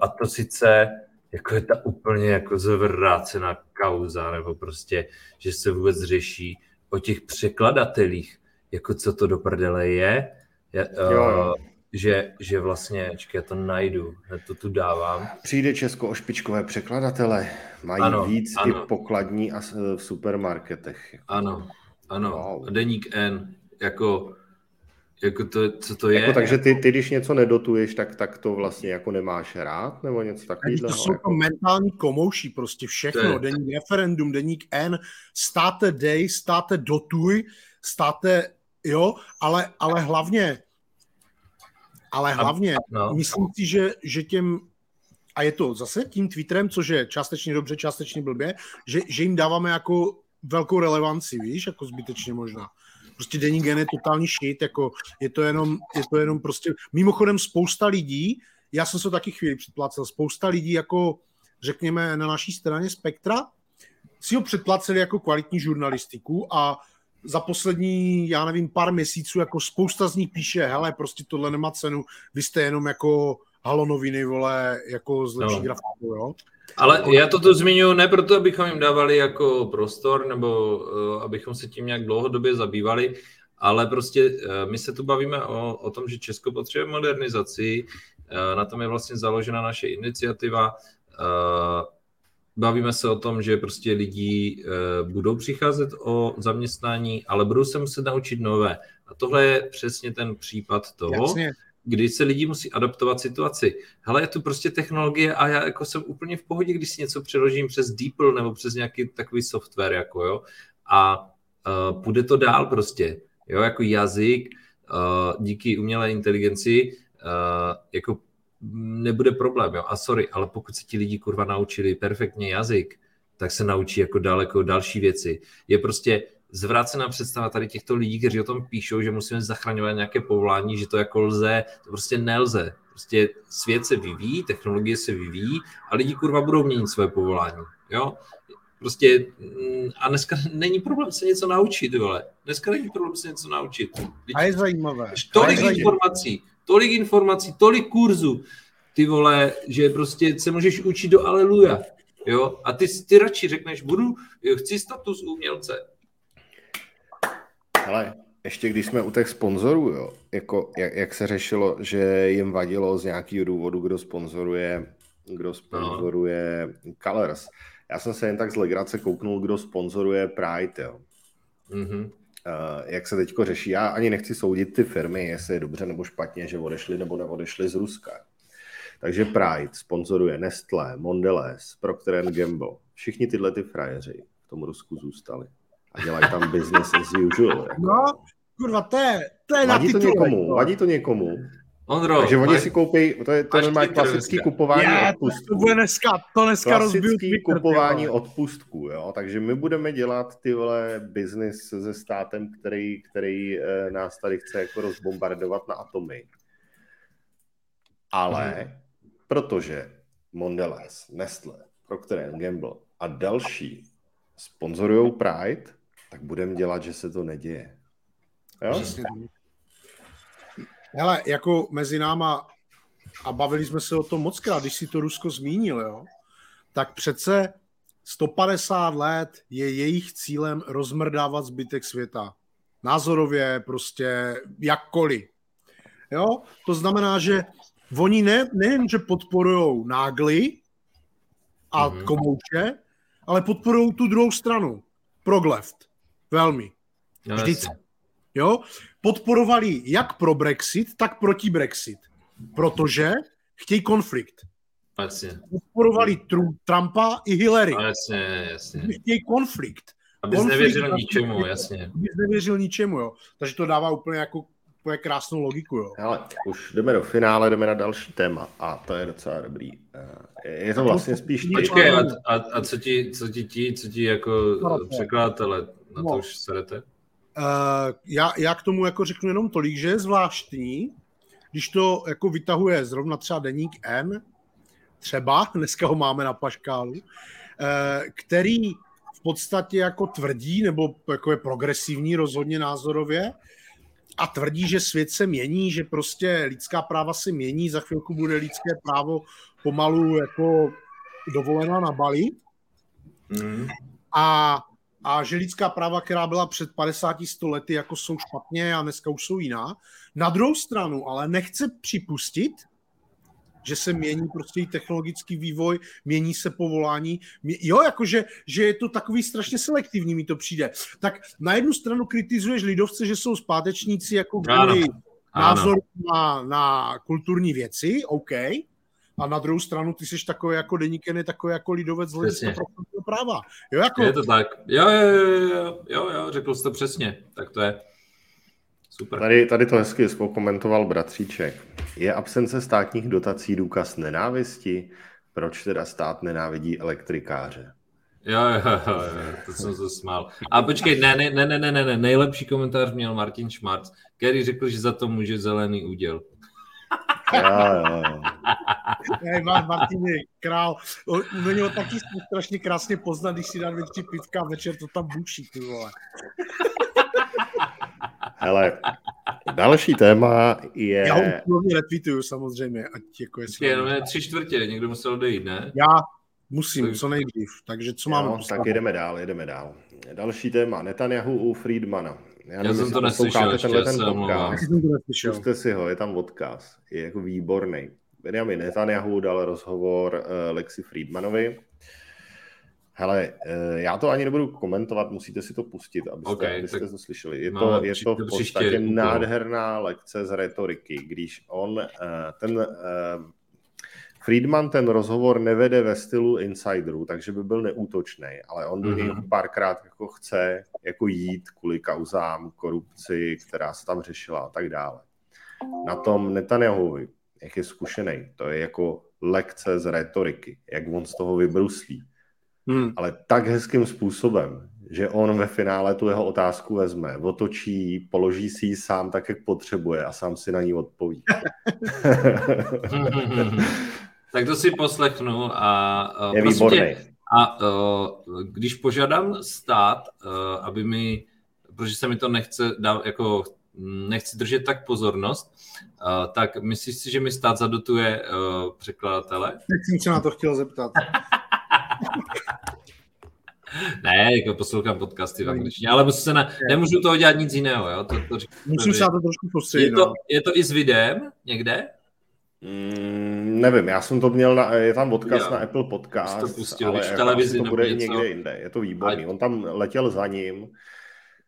a to sice jako je ta úplně jako zvrácená kauza, nebo prostě, že se vůbec řeší o těch překladatelích, jako co to do prdele je, je jo, Uh, že, že vlastně, čekaj, já to najdu, já to tu dávám. Přijde Česko o špičkové překladatele, mají ano, víc ano. i pokladní a v supermarketech. Ano, ano, wow. deník N, jako jako to, co to je? Jako, takže ty, ty, když něco nedotuješ, tak, tak to vlastně jako nemáš rád, nebo něco takového? To jsou jako... to mentální komouší, prostě všechno, je... deník referendum, deník N, státe dej, státe dotuj, státe, jo, ale, ale hlavně, ale hlavně, no. myslím si, že, že těm, a je to zase tím Twitterem, což je částečně dobře, částečně blbě, že, že jim dáváme jako velkou relevanci, víš, jako zbytečně možná. Prostě denní gen je totální shit, jako je to jenom, je to jenom prostě, mimochodem spousta lidí, já jsem se taky chvíli předplácel, spousta lidí jako řekněme na naší straně spektra si ho předpláceli jako kvalitní žurnalistiku a za poslední, já nevím, pár měsíců jako spousta z nich píše, hele, prostě tohle nemá cenu, vy jste jenom jako halonoviny, vole, jako z lepší no. grafiku, jo. Ale já to tu zmiňuji ne proto, abychom jim dávali jako prostor, nebo uh, abychom se tím nějak dlouhodobě zabývali, ale prostě uh, my se tu bavíme o, o tom, že Česko potřebuje modernizaci, uh, na tom je vlastně založena naše iniciativa. Uh, bavíme se o tom, že prostě lidi uh, budou přicházet o zaměstnání, ale budou se muset naučit nové. A tohle je přesně ten případ toho, Jasně kdy se lidi musí adaptovat situaci. Hele, je tu prostě technologie a já jako jsem úplně v pohodě, když si něco přeložím přes DeepL nebo přes nějaký takový software, jako jo, a uh, půjde to dál prostě, jo, jako jazyk, uh, díky umělé inteligenci, uh, jako nebude problém, jo, a sorry, ale pokud se ti lidi kurva naučili perfektně jazyk, tak se naučí jako daleko další věci. Je prostě zvrácená představa tady těchto lidí, kteří o tom píšou, že musíme zachraňovat nějaké povolání, že to jako lze, to prostě nelze. Prostě svět se vyvíjí, technologie se vyvíjí a lidi kurva budou měnit své povolání. Jo? Prostě mm, a dneska není problém se něco naučit, vole. Dneska není problém se něco naučit. A je zajímavé. Tolik je informací, tolik informací, tolik kurzů, ty vole, že prostě se můžeš učit do aleluja. Jo? A ty, ty radši řekneš, budu, chci status umělce, ale ještě když jsme u těch sponzorů, jo, jako, jak, jak, se řešilo, že jim vadilo z nějakého důvodu, kdo sponzoruje, kdo sponzoruje no. Colors. Já jsem se jen tak z legrace kouknul, kdo sponzoruje Pride, jo. Mm-hmm. Uh, jak se teďko řeší. Já ani nechci soudit ty firmy, jestli je dobře nebo špatně, že odešli nebo neodešli z Ruska. Takže Pride sponzoruje Nestlé, Mondelez, Procter Gamble. Všichni tyhle ty frajeři v tom Rusku zůstali a dělají tam business as usual. Jako. No, kurva, to je, to je vadí na to někomu, vadí to někomu. Ondro, Takže oni si koupí, to je, to je klasický kupování je, odpustků. To bude dneska, to dneska Klasický kupování odpustků, jo. Takže my budeme dělat ty vole business se státem, který, který e, nás tady chce jako rozbombardovat na atomy. Ale hmm. protože Mondelez, Nestle, Procter Gamble a další sponzorují Pride, tak budeme dělat, že se to neděje. Jo? Hele, jako mezi náma, a bavili jsme se o tom moc krát, když si to Rusko zmínil, jo, tak přece 150 let je jejich cílem rozmrdávat zbytek světa. Názorově, prostě jakkoliv. Jo? To znamená, že oni ne, nejen, že podporují nágly a mm-hmm. komouče, ale podporují tu druhou stranu. Progleft. Velmi. No, Vždycky. Jo? Podporovali jak pro Brexit, tak proti Brexit. Protože chtějí konflikt. Jasně. Podporovali Tru- Trumpa i Hillary. Jasně, jasně. Chtějí konflikt. Abys konflikt, nevěřil ničemu, jasně. Abys nevěřil ničemu, jo. Takže to dává úplně jako úplně krásnou logiku, jo. Ale už jdeme do finále, jdeme na další téma a to je docela dobrý. Eh, je to vlastně spíš... Počkej, a, a, a co, ti, co ti ti, co ti jako překladatelé, na to no. už serete? Uh, já, já k tomu jako řeknu jenom tolik, že je zvláštní, když to jako vytahuje zrovna třeba deník N, třeba, dneska ho máme na paškálu, uh, který v podstatě jako tvrdí, nebo jako je progresivní rozhodně názorově, a tvrdí, že svět se mění, že prostě lidská práva se mění, za chvilku bude lidské právo pomalu jako dovolena na Bali. Mm. A, a že lidská práva, která byla před 50-100 lety, jako jsou špatně a dneska už jsou jiná. Na druhou stranu ale nechce připustit, že se mění prostě technologický vývoj, mění se povolání. Jo, jakože že je to takový strašně selektivní, mi to přijde. Tak na jednu stranu kritizuješ lidovce, že jsou zpátečníci jako kvůli názor na, na kulturní věci, OK, a na druhou stranu ty jsi takový jako deníken, takový jako lidovec z hlediska práva. Jo, jako... Je to tak. Jo, jo, jo, jo, jo, jo, řekl jsi to přesně. Tak to je. Super. Tady, tady to hezky komentoval bratříček. Je absence státních dotací důkaz nenávisti? Proč teda stát nenávidí elektrikáře? Jo, jo, jo, jo, to jsem se smál. A počkej, ne, ne, ne, ne, ne, ne, nejlepší komentář měl Martin Schmarz, který řekl, že za to může zelený úděl. Jo, jo, jo. Hej, Martin je král. U něho taky strašně krásně poznat, když si dá dvě tři pitka a večer to tam buší, ty vole. Ale další téma je... Já ho úplně retweetuju samozřejmě, ať jako je Jenom je tři čtvrtě, někdo musel odejít, ne? Já musím, co nejdřív, takže co mám? Jo, tak jedeme dál, jedeme dál. Další téma, Netanyahu u Friedmana. Já, já jsem to neslyšel ještě, tenhle ten podcast. Zkuste si ho, je tam odkaz. Je jako výborný. Benjamin Netanyahu dal rozhovor uh, Lexi Friedmanovi Hele, eh, já to ani nebudu komentovat, musíte si to pustit, abyste, okay, abyste to slyšeli. Je to, je to v podstatě nádherná lekce z retoriky, když on, eh, ten eh, Friedman ten rozhovor nevede ve stylu insiderů, takže by byl neútočný, ale on do něj mm-hmm. párkrát jako chce jako jít kvůli kauzám, korupci, která se tam řešila a tak dále. Na tom Netanyahuovi, jak je zkušený, to je jako lekce z retoriky, jak on z toho vybruslí hmm. ale tak hezkým způsobem, že on ve finále tu jeho otázku vezme, otočí, položí si ji sám tak, jak potřebuje a sám si na ní odpoví. tak to si poslechnu a je výborný. a uh, když požádám stát, uh, aby mi, protože se mi to nechce dá, jako nechci držet tak pozornost, tak myslíš si, že mi stát zadotuje překladatele? Tak jsem se na to chtěl zeptat. ne, jako poslouchám podcasty v angličtině, ale musím se na, nemůžu toho dělat nic jiného. Jo? To, to Musím se na to trošku soustředit. Je to, no. je to i s videem někde? Mm, nevím, já jsem to měl, na, je tam odkaz jo. na Apple Podcast, to pustil, ale v televizi to bude něco... někde jinde, je to výborný. A... On tam letěl za ním,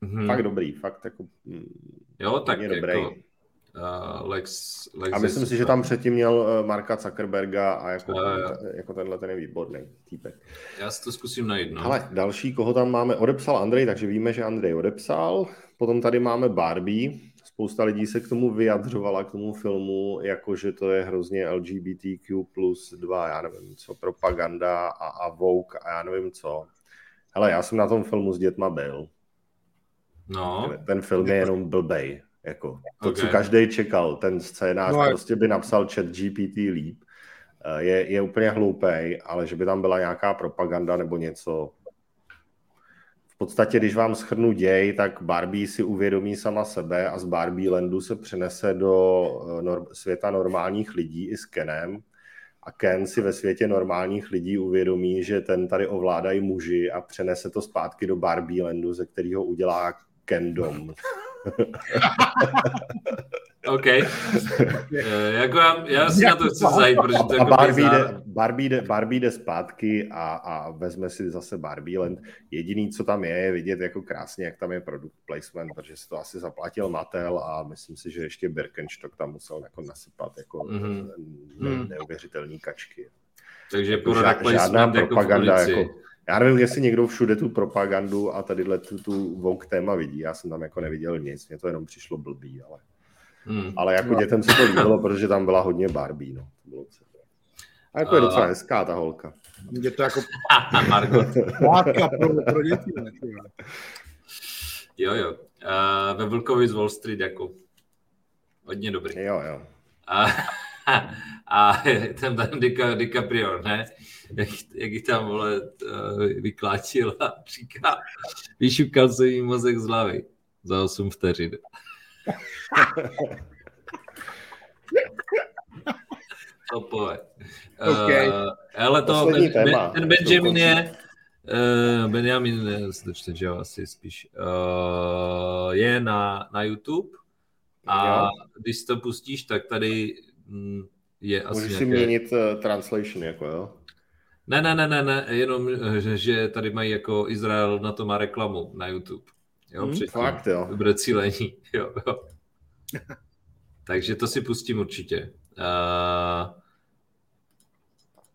mm-hmm. fakt dobrý, fakt jako mm, Jo, tak dobrý. Jako, uh, Lex, Lex a myslím si, že tam předtím měl uh, Marka Zuckerberga a jako, uh, ten, jako tenhle ten je výborný týpek. Já si to zkusím najít. No. Ale další, koho tam máme, odepsal Andrej, takže víme, že Andrej odepsal. Potom tady máme Barbie. Spousta lidí se k tomu vyjadřovala, k tomu filmu, jako že to je hrozně LGBTQ plus 2, já nevím co, propaganda a, a Vogue a já nevím co. Hele, já jsem na tom filmu s dětma byl. No. Ten film je jenom blbej. Jako, to, okay. co každý čekal, ten scénář no, prostě by napsal chat GPT líp. Eh, je, je úplně hloupý, ale že by tam byla nějaká propaganda nebo něco. V podstatě, když vám schrnu děj, tak Barbie si uvědomí sama sebe a z Barbie Landu se přenese do eh, nor- světa normálních lidí i s Kenem. A Ken si ve světě normálních lidí uvědomí, že ten tady ovládají muži a přenese to zpátky do Barbie Landu, ze kterého udělá Kendom. OK. E, jako já, já si na to chci zajít, protože to a jako Barbie, jde, Barbie, jde, Barbie jde zpátky a, a vezme si zase Barbie Land. Jediný, co tam je, je vidět jako krásně, jak tam je product placement, protože si to asi zaplatil Mattel a myslím si, že ještě Birkenstock tam musel jako nasypat jako mm-hmm. ne, neuvěřitelný kačky. Takže jako žád, žádná jako propaganda, jako já nevím, jestli někdo všude tu propagandu a tadyhle tu, tu Vogue téma vidí. Já jsem tam jako neviděl nic, mně to jenom přišlo blbý, ale, hmm. ale jako no. dětem se to líbilo, protože tam byla hodně Barbie, no. To bylo a jako je docela hezká ta holka. Je to jako Margot. pro, pro děti. Jo, jo. Uh, ve Vlkovi z Wall Street jako hodně dobrý. Jo, jo. A, a ten tam DiCaprio, ne? Jak, jak ji tam vole eh, vykláčil a říká, vyšukal se jí mozek z hlavy za 8 vteřin. Topové. Okay. Uh, ale to, ben, ben, ten Benjamin je, uh, Benjamin, ne, dočte, že asi spíš, uh, je na, na YouTube a jo. když to pustíš, tak tady mm, je asi Můžeš nějaké... si měnit uh, translation, jako jo? Ne, ne, ne, ne, ne, jenom, že tady mají jako Izrael na to má reklamu na YouTube. Jo, hmm, fakt, jo. Dobré cílení, jo, jo. Takže to si pustím určitě. Uh,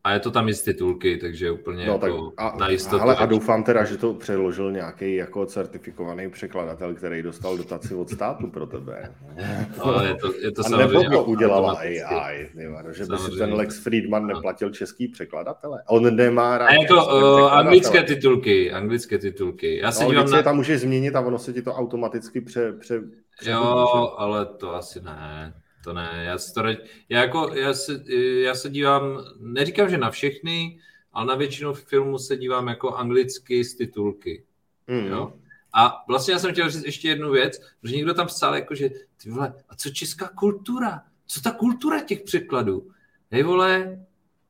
a je to tam i z titulky, takže úplně no, jako tak a, na jistotu. Ale a doufám teda, že to přeložil nějaký jako certifikovaný překladatel, který dostal dotaci od státu pro tebe. No, je to, je to a nebo to udělala AI, nevím, že by si ten Lex Friedman neplatil český překladatele. On nemá rád A je to uh, anglické titulky, anglické titulky. Já se no, dívám na... tam můžeš změnit a ono se ti to automaticky pře... pře, pře jo, ale to asi ne to ne, já, si to, já, jako, já, se, já se dívám, neříkám, že na všechny, ale na většinu filmů se dívám jako anglicky z titulky. Mm. Jo? A vlastně já jsem chtěl říct ještě jednu věc, protože někdo tam psal, jako, že ty vole, a co česká kultura? Co ta kultura těch překladů? Hej vole,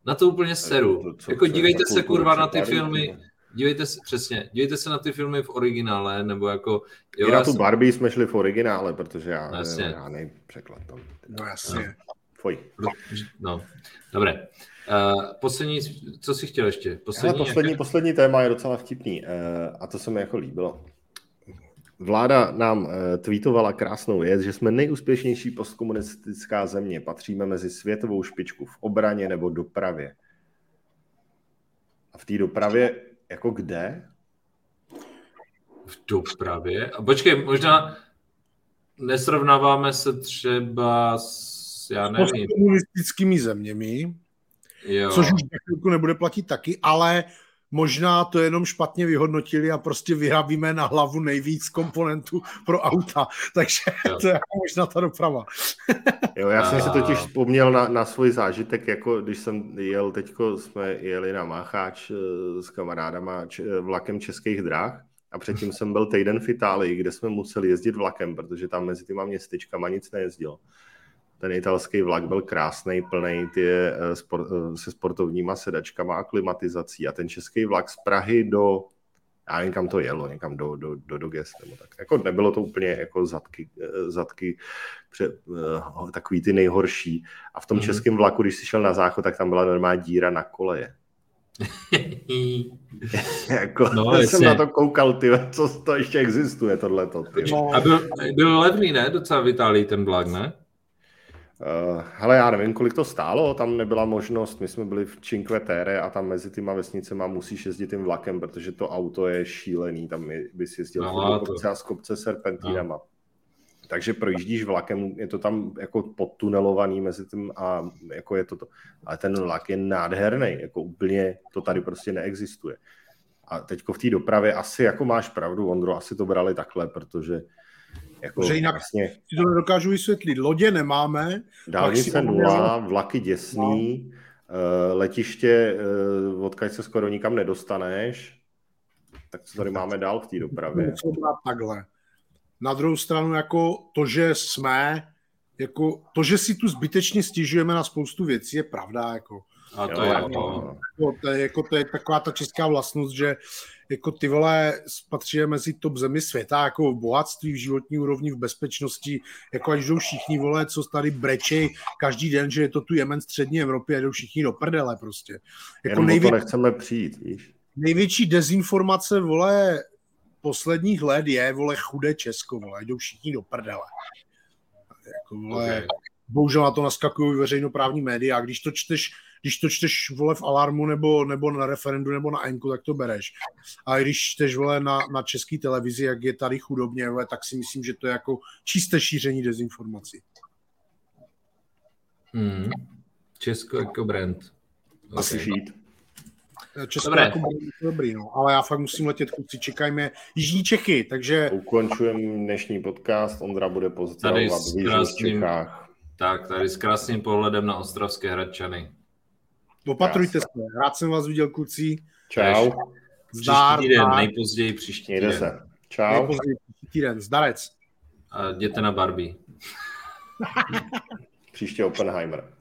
na to úplně seru. To, jako dívejte se kurva na ty filmy, dívejte se, přesně, dívejte se na ty filmy v originále, nebo jako... Jo, I na tu jsem... Barbie jsme šli v originále, protože já, jasně. já překlad tam. No jasně. Foj. No, dobré. Uh, poslední, co jsi chtěl ještě? Poslední, Hele, poslední, jaké... poslední téma je docela vtipný uh, a to se mi jako líbilo. Vláda nám uh, tweetovala krásnou věc, že jsme nejúspěšnější postkomunistická země. Patříme mezi světovou špičku v obraně nebo dopravě. A v té dopravě jako kde? V dopravě? A počkej, možná nesrovnáváme se třeba s, já nevím. S komunistickými zeměmi, jo. což už chvilku nebude platit taky, ale možná to jenom špatně vyhodnotili a prostě vyrábíme na hlavu nejvíc komponentů pro auta, takže jo. to je jako možná ta doprava. jo, já jsem a... si totiž vzpomněl na, na svůj zážitek, jako když jsem jel, teďko jsme jeli na Mácháč eh, s kamarádama č, vlakem českých dráh a předtím jsem byl týden v Itálii, kde jsme museli jezdit vlakem, protože tam mezi těma městečkama nic nejezdilo. Ten italský vlak byl krásný, plný ty, eh, sport, eh, se sportovníma sedačkama a klimatizací. A ten český vlak z Prahy do, já nevím, kam to jelo, někam do, do, do, do Gest, nebo tak. Jako nebylo to úplně jako zadky, eh, zadky pře, takový ty nejhorší. A v tom mm-hmm. českém vlaku, když jsi šel na záchod, tak tam byla normální díra na koleje. jako, no, jsem na to koukal, ty, co to ještě existuje, tohleto. No. A byl, byl levný, ne? Docela v Itálii ten vlak, ne? Uh, hele, já nevím, kolik to stálo, tam nebyla možnost, my jsme byli v Cinque Terre a tam mezi těma vesnicema musíš jezdit tím vlakem, protože to auto je šílený, tam bys jezdil no, kopce a z kopce serpentínama. No. Takže projíždíš vlakem, je to tam jako podtunelovaný mezi tím a jako je to to. Ale ten vlak je nádherný, jako úplně to tady prostě neexistuje. A teďko v té dopravě asi jako máš pravdu, Ondro, asi to brali takhle, protože jako že jinak vlastně, si to nedokážu vysvětlit. Lodě nemáme. Dálnice nula, vlaky děsný, no. letiště, eh, odkud se skoro nikam nedostaneš. Tak co tady máme dál v té dopravě? Takhle. Na druhou stranu, jako to, že jsme, jako to, že si tu zbytečně stěžujeme na spoustu věcí, je pravda. Jako. A to, jo, je, no. jako, to, je, jako, to je taková ta česká vlastnost, že jako ty vole patří mezi top zemi světa, jako v bohatství, v životní úrovni, v bezpečnosti, jako až jdou všichni vole, co tady brečej každý den, že je to tu Jemen střední Evropy a jdou všichni do prdele prostě. Jako Jenom nejvě... to nechceme přijít, víš. Největší dezinformace, vole, posledních let je, vole, chudé Česko, vole, jdou všichni do prdele. Jako, vole, okay. bohužel na to naskakují veřejnoprávní média a když to čteš když to čteš vole v alarmu nebo, nebo na referendu nebo na Enku, tak to bereš. A když čteš vole na, na české televizi, jak je tady chudobně, vole, tak si myslím, že to je jako čisté šíření dezinformací. Hmm. Česko jako brand. Okay. Asi žít. Česko Dobré. jako dobrý, no. ale já fakt musím letět, kluci, čekajme Jižní Čechy, takže... Ukončujeme dnešní podcast, Ondra bude pozdravovat v Jižních Čechách. Tak, tady s krásným pohledem na ostravské Hradčany. Opatrujte se. Rád jsem vás viděl, kluci. Čau. Zdar, příští týden, nejpozději příští týden. Jde se. Čau. Nejpozději příští týden. Zdarec. A jděte na Barbie. Příště Oppenheimer.